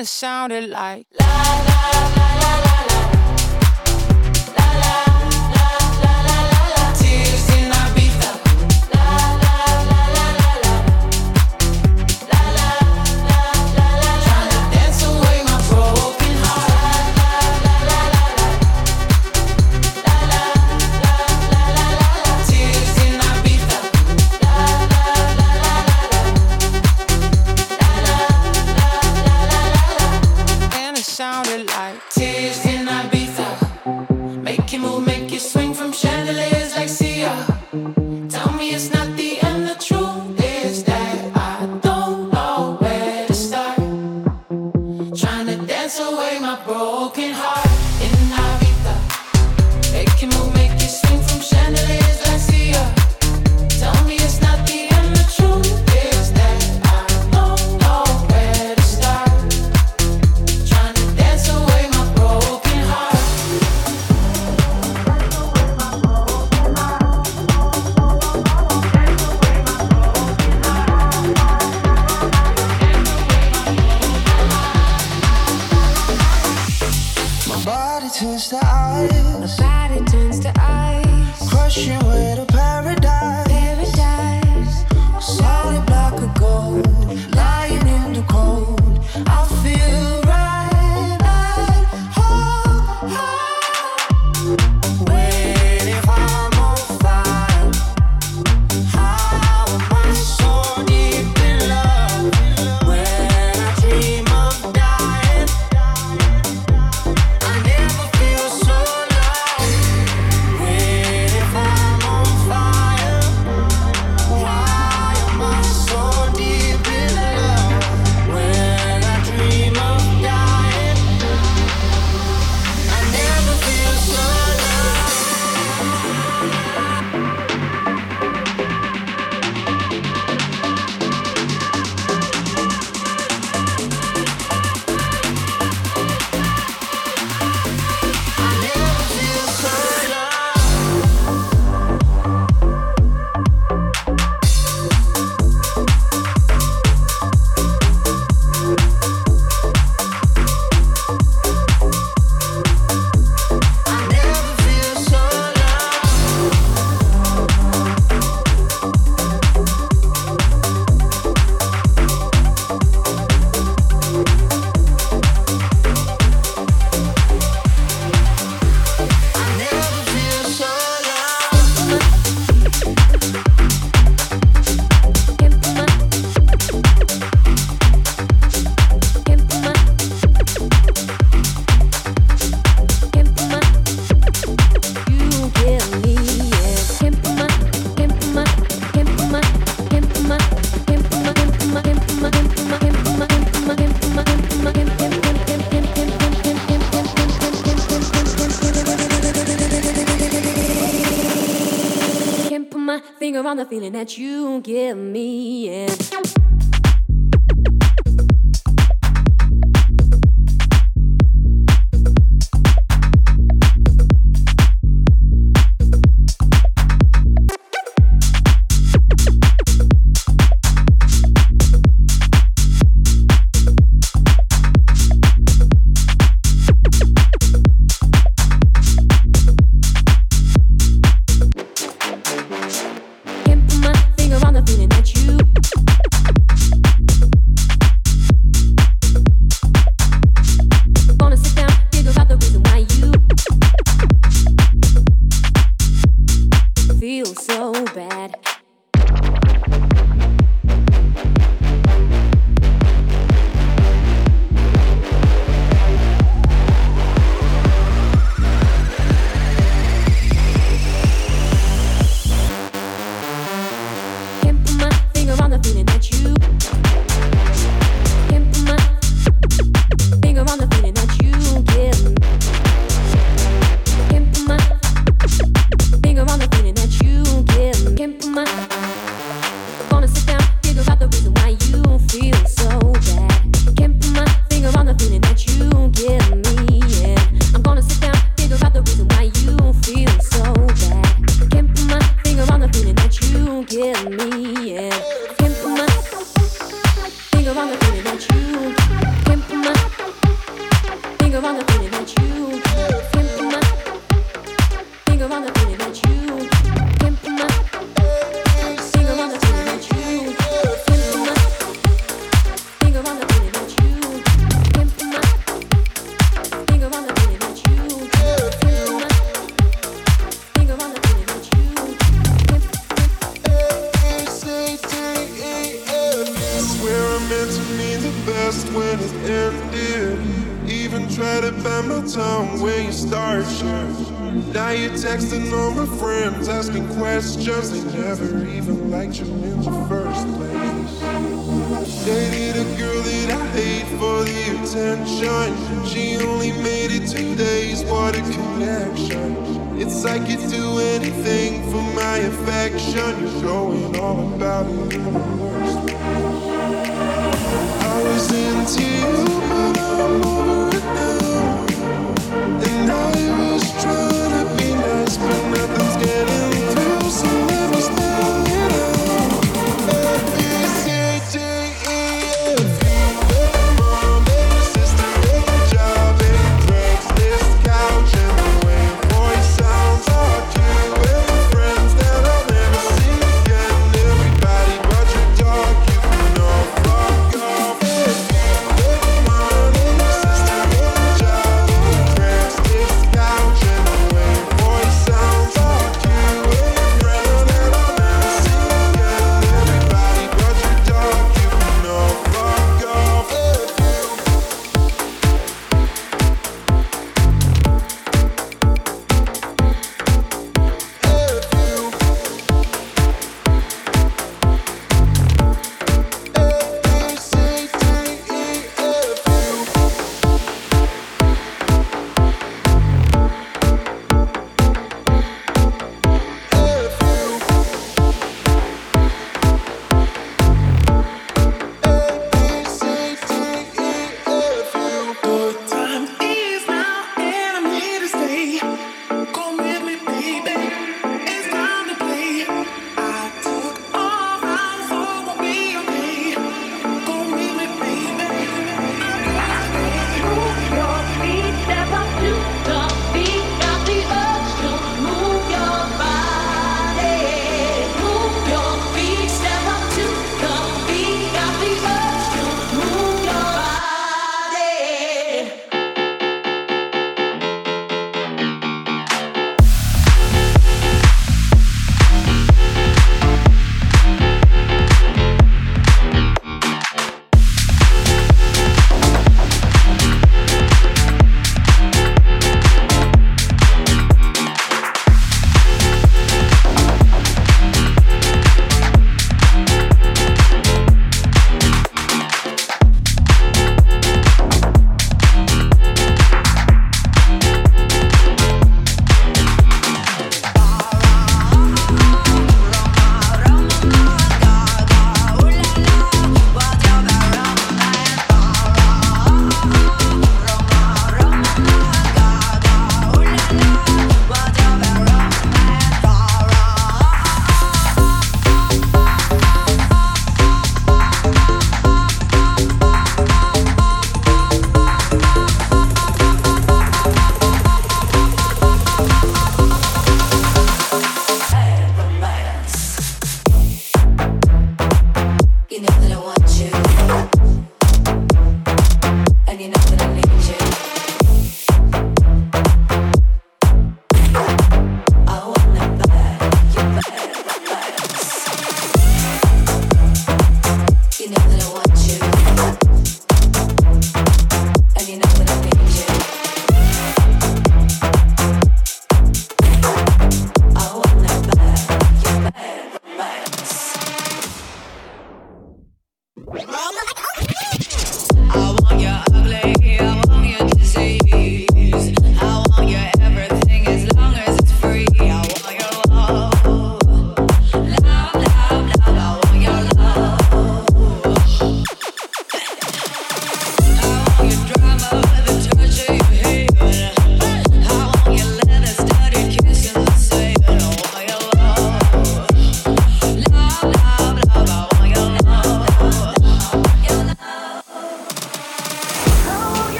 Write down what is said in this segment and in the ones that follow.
it sounded like la la la. That you give me. Yeah.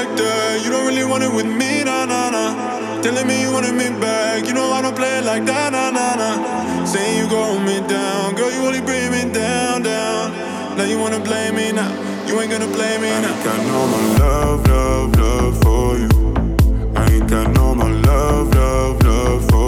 defected. You don't really want it with me, nah, nah, nah. Telling me you wanted me back. You know I don't play it like that, nah, nah, nah. Saying you gon' me down. Girl, you only bring me down, down. Now you wanna blame me now. You ain't gonna blame me now. I ain't got no more love, love, love for you. I ain't got no more love, love, love for you.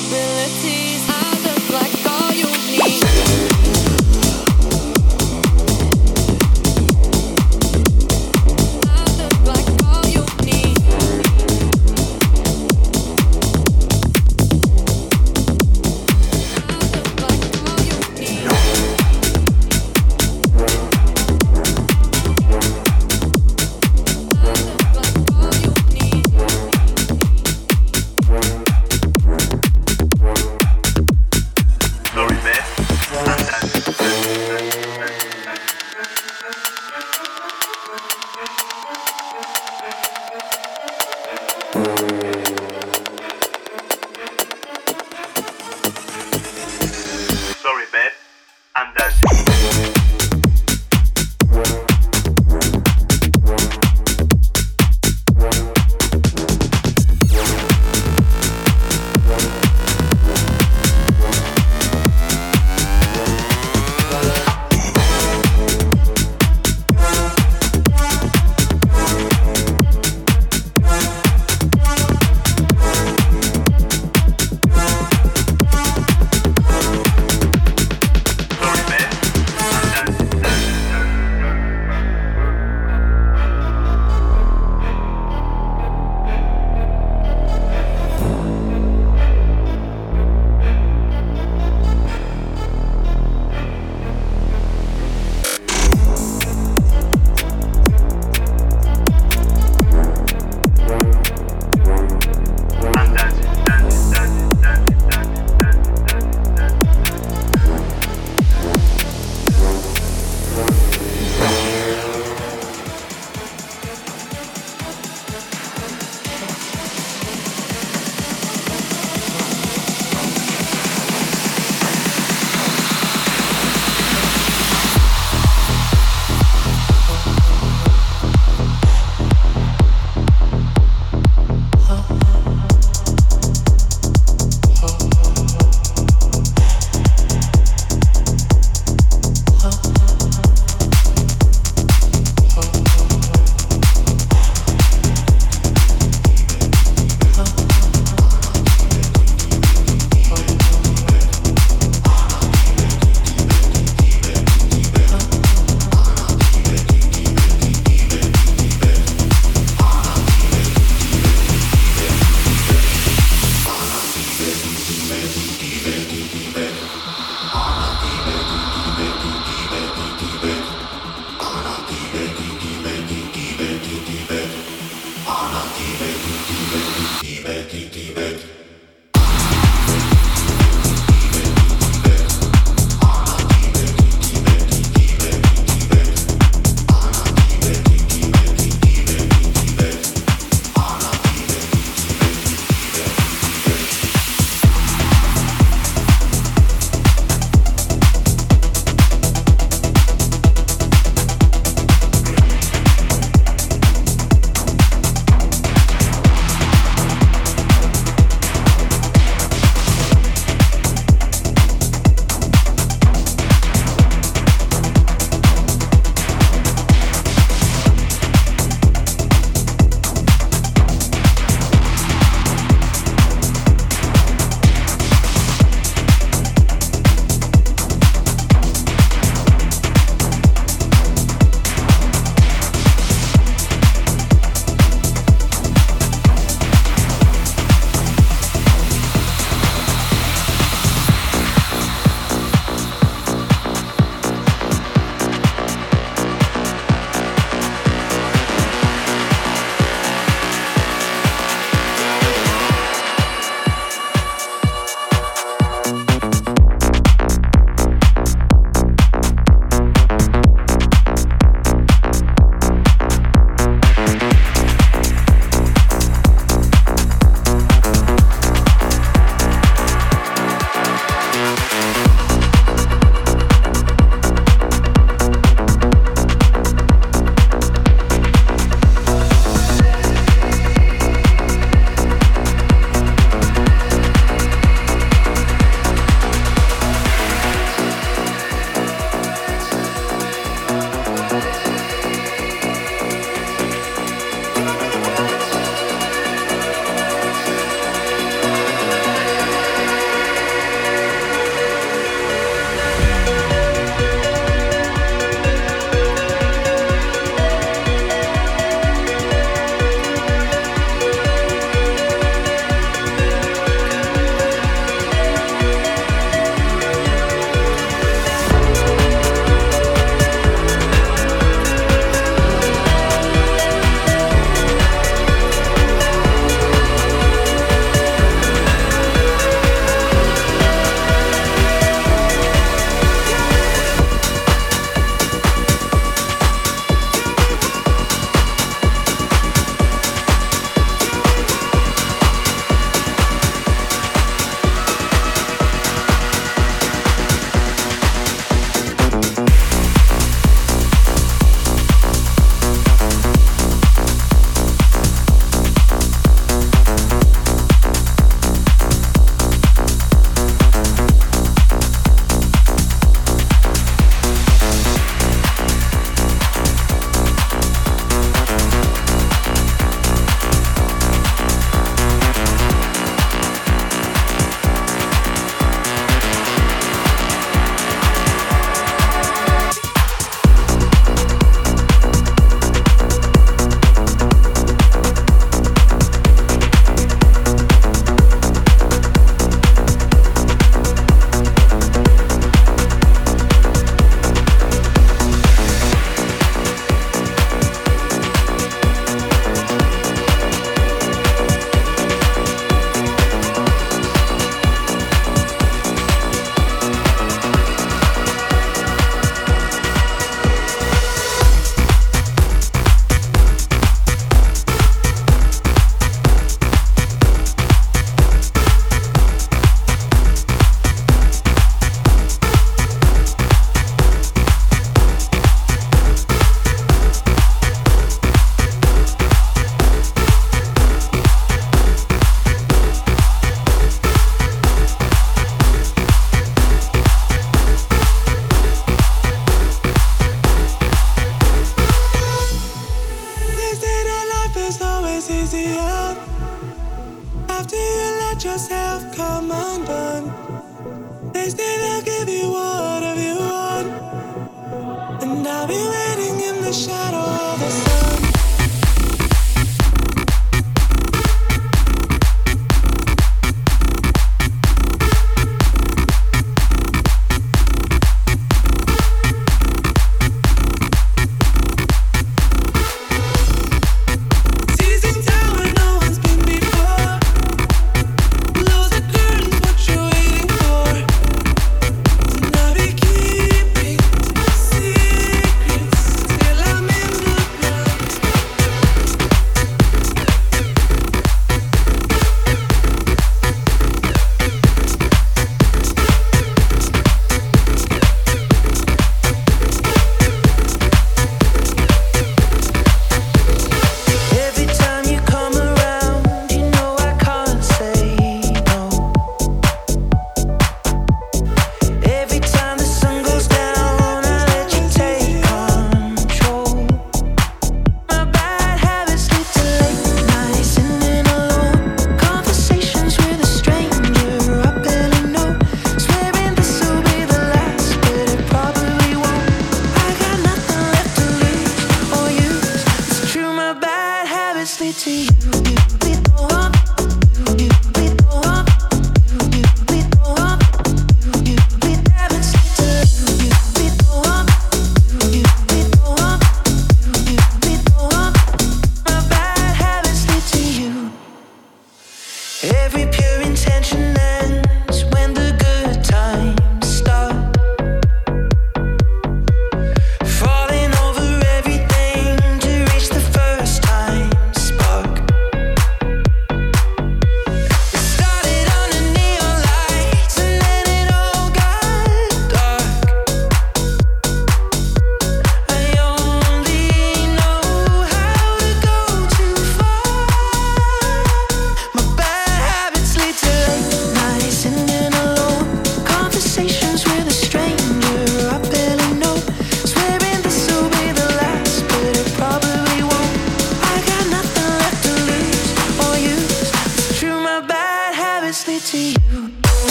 Possibilities. I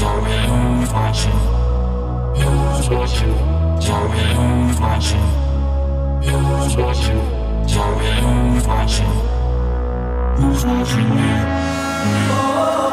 tell me who's watching. Who's watching? Tell me who's watching. Who's watching? Tell me who's watching. Who's watching me? Oh.